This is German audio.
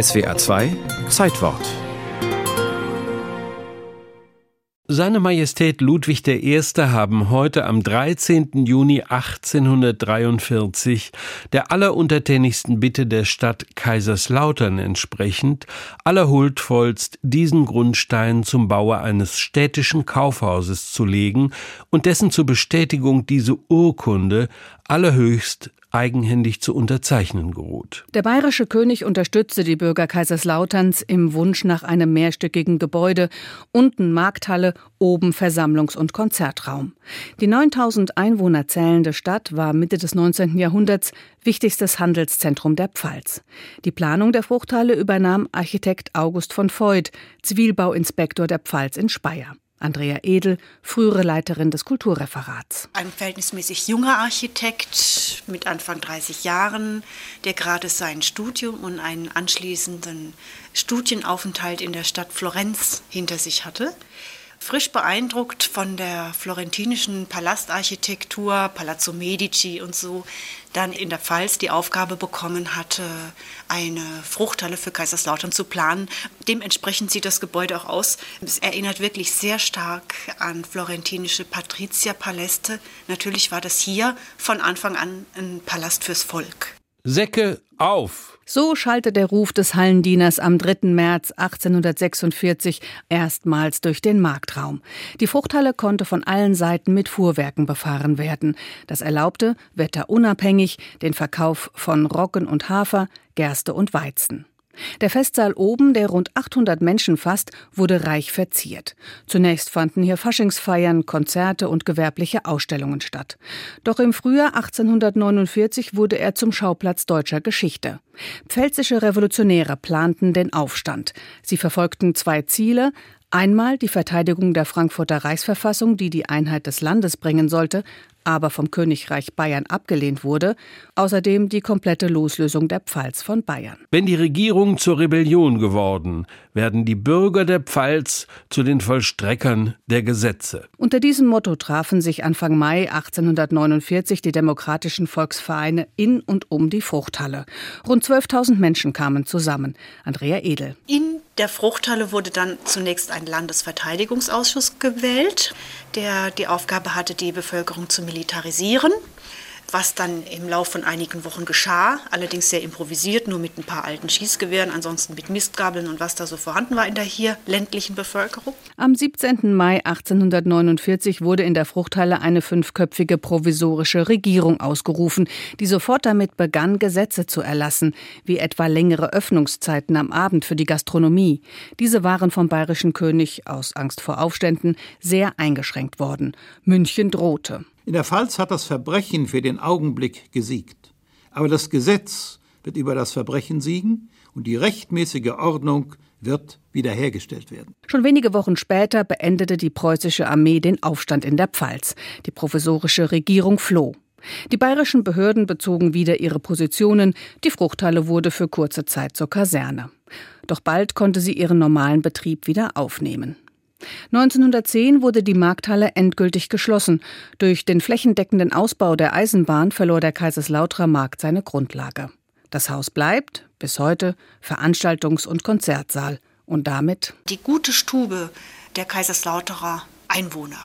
SWA 2 Zeitwort seine Majestät Ludwig I. haben heute am 13. Juni 1843 der alleruntertänigsten Bitte der Stadt Kaiserslautern entsprechend allerhuldvollst diesen Grundstein zum Baue eines städtischen Kaufhauses zu legen und dessen zur Bestätigung diese Urkunde allerhöchst eigenhändig zu unterzeichnen geruht. Der bayerische König unterstützte die Bürger Kaiserslauterns im Wunsch nach einem mehrstöckigen Gebäude, unten Markthalle, oben Versammlungs- und Konzertraum. Die 9000 Einwohner zählende Stadt war Mitte des 19. Jahrhunderts wichtigstes Handelszentrum der Pfalz. Die Planung der Fruchthalle übernahm Architekt August von Voigt, Zivilbauinspektor der Pfalz in Speyer. Andrea Edel, frühere Leiterin des Kulturreferats. Ein verhältnismäßig junger Architekt mit Anfang 30 Jahren, der gerade sein Studium und einen anschließenden Studienaufenthalt in der Stadt Florenz hinter sich hatte frisch beeindruckt von der florentinischen Palastarchitektur, Palazzo Medici und so, dann in der Pfalz die Aufgabe bekommen hatte, eine Fruchthalle für Kaiserslautern zu planen. Dementsprechend sieht das Gebäude auch aus. Es erinnert wirklich sehr stark an florentinische Patrizierpaläste. Natürlich war das hier von Anfang an ein Palast fürs Volk. Säcke auf! So schallte der Ruf des Hallendieners am 3. März 1846 erstmals durch den Marktraum. Die Fruchthalle konnte von allen Seiten mit Fuhrwerken befahren werden. Das erlaubte, wetterunabhängig, den Verkauf von Roggen und Hafer, Gerste und Weizen. Der Festsaal oben, der rund 800 Menschen fasst, wurde reich verziert. Zunächst fanden hier Faschingsfeiern, Konzerte und gewerbliche Ausstellungen statt. Doch im Frühjahr 1849 wurde er zum Schauplatz deutscher Geschichte. Pfälzische Revolutionäre planten den Aufstand. Sie verfolgten zwei Ziele, Einmal die Verteidigung der Frankfurter Reichsverfassung, die die Einheit des Landes bringen sollte, aber vom Königreich Bayern abgelehnt wurde, außerdem die komplette Loslösung der Pfalz von Bayern. Wenn die Regierung zur Rebellion geworden, werden die Bürger der Pfalz zu den Vollstreckern der Gesetze. Unter diesem Motto trafen sich Anfang Mai 1849 die demokratischen Volksvereine in und um die Fruchthalle. Rund 12.000 Menschen kamen zusammen. Andrea Edel. In der Fruchthalle wurde dann zunächst ein Landesverteidigungsausschuss gewählt, der die Aufgabe hatte, die Bevölkerung zu militarisieren was dann im Laufe von einigen Wochen geschah, allerdings sehr improvisiert, nur mit ein paar alten Schießgewehren, ansonsten mit Mistgabeln und was da so vorhanden war in der hier ländlichen Bevölkerung. Am 17. Mai 1849 wurde in der Fruchthalle eine fünfköpfige provisorische Regierung ausgerufen, die sofort damit begann, Gesetze zu erlassen, wie etwa längere Öffnungszeiten am Abend für die Gastronomie. Diese waren vom bayerischen König aus Angst vor Aufständen sehr eingeschränkt worden. München drohte. In der Pfalz hat das Verbrechen für den Augenblick gesiegt. Aber das Gesetz wird über das Verbrechen siegen und die rechtmäßige Ordnung wird wiederhergestellt werden. Schon wenige Wochen später beendete die preußische Armee den Aufstand in der Pfalz. Die provisorische Regierung floh. Die bayerischen Behörden bezogen wieder ihre Positionen, die Fruchthalle wurde für kurze Zeit zur Kaserne. Doch bald konnte sie ihren normalen Betrieb wieder aufnehmen. 1910 wurde die Markthalle endgültig geschlossen. Durch den flächendeckenden Ausbau der Eisenbahn verlor der Kaiserslauterer Markt seine Grundlage. Das Haus bleibt bis heute Veranstaltungs- und Konzertsaal und damit die gute Stube der Kaiserslauterer Einwohner.